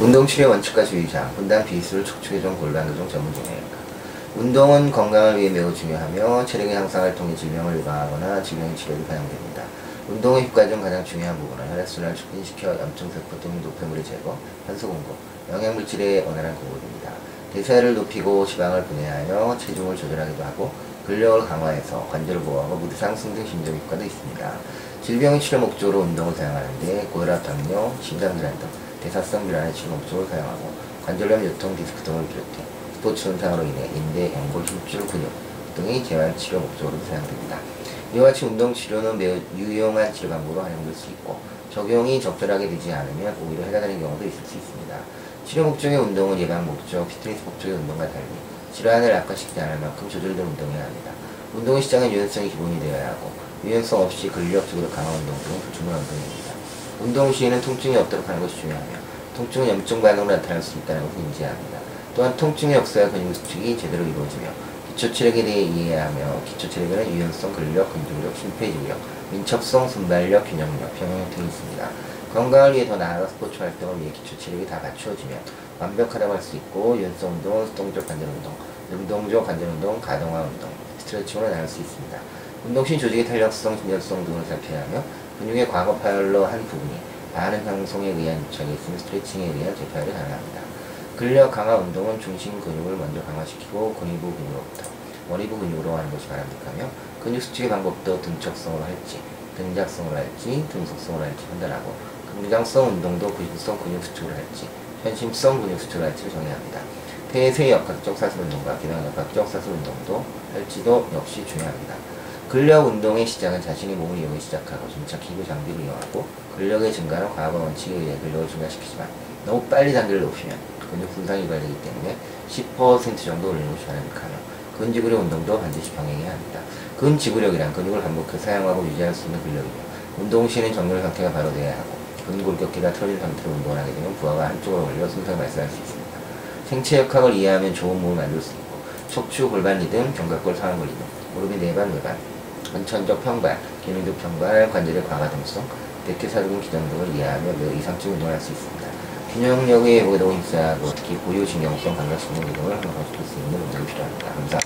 운동치료 원칙과 주의사항, 분당 비수술 척추교정 골반교정 전문 정형외과. 운동은 건강을 위해 매우 중요하며 체력의 향상을 통해 질병을 예방하거나 질병의 치료를 반영됩니다. 운동의 효과 중 가장 중요한 부분은 혈액순환을 촉진시켜 염증세포 등 노폐물의 제거, 산소 공급, 영양물질의 원활한 공급입니다. 대사를 높이고 지방을 분해하여 체중을 조절하기도 하고 근력을 강화해서 관절을 보호하고 무드 상승 등 심적 효과도 있습니다. 질병의 치료 목적으로 운동을 사용하는데 고혈압, 당뇨, 심장질환 등 대사성 질환의 치료 목적으로 사용하고 관절염, 요통, 디스크 등을 비롯해 스포츠 현상으로 인해 인대, 연골, 힘줄, 근육 등의 재활 치료 목적으로도 사용됩니다. 이와 같이 운동 치료는 매우 유용한 치료 방법으로 활용될 수 있고 적용이 적절하게 되지 않으면 오히려 해가 되는 경우도 있을 수 있습니다. 치료 목적의 운동은 예방 목적, 피트니스 목적의 운동과 달리 질환을 악화시키지 않을 만큼 조절된 운동해야 합니다. 운동의 시작은 유연성이 기본이 되어야 하고 유연성 없이 근력 적으로 강한 운동 등은 불충분한 운동입니다. 운동 시에는 통증이 없도록 하는 것이 중요하며 통증은 염증 반응으로 나타날 수 있다는 것을 인지해야 합니다. 또한 통증의 역사와 근육 수축이 제대로 이루어지며 기초 체력에 대해 이해해야 하며 기초 체력에는 유연성, 근력, 근육력, 심폐지구력, 민첩성, 순발력, 균형력, 평형력 등이 있습니다. 건강을 위해 더 나아가 스포츠 활동을 위해 기초 체력이 다 갖추어지면 완벽하다고 할 수 있고 유연성 운동은 수동적 관절 운동, 능동적 관절 운동, 가동화 운동, 스트레칭으로 나눌 수 있습니다. 운동 시 조직의 탄력성, 진열성 등을 살펴야 하며 근육의 과거 파열로 한 부분이 많은 방송에 의한 유착이 있으면 스트레칭에 의한 재파열이 가능합니다. 근력 강화 운동은 중심 근육을 먼저 강화시키고 근위부 근육으로부터 머리부 근육으로 하는 것이 바람직하며 근육 수축의 방법도 등척성으로 할지 등작성으로 할지 등속성으로 할지 판단하고 긍장성 운동도 근육성 근육 수축을 할지 현심성 근육 수축을 할지를 정해야 합니다. 폐쇄 역학적 사슬 운동과 기능 역학적 사슬 운동도 할지도 역시 중요합니다. 근력 운동의 시작은 자신의 몸을 이용해 시작하고 점차 기구 장비를 이용하고 근력의 증가는 과거 원칙에 의해 근력을 증가시키지만 너무 빨리 단계를 높이면 근육 분산이 유발되기 때문에 10% 정도 올리는 것이 바람직하며 근지구력 운동도 반드시 병행해야 합니다. 근지구력이란 근육을 반복해 사용하고 유지할 수 있는 근력이며 운동 시에는 정렬 상태가 바로 돼야 하고 근골격계가 틀어진 상태로 운동을 하게 되면 부하가 한쪽으로 올려 손상을 발생할 수 있습니다. 생체 역학을 이해하면 좋은 몸을 만들 수 있고 척추, 골반 리듬, 견갑골 상완골 리듬, 무릎의 내반, 외반, 원천적 평발, 기능적 평발, 관절의 과가동성, 대퇴사두근 기전 등을 이해하며 매우 이상적 운동을 할 수 있습니다. 균형력의 회복에도 힘써야 하고 특히 고유신경성 감각신경 기능을 향상시킬 수 있는 운동이 필요합니다. 감사합니다.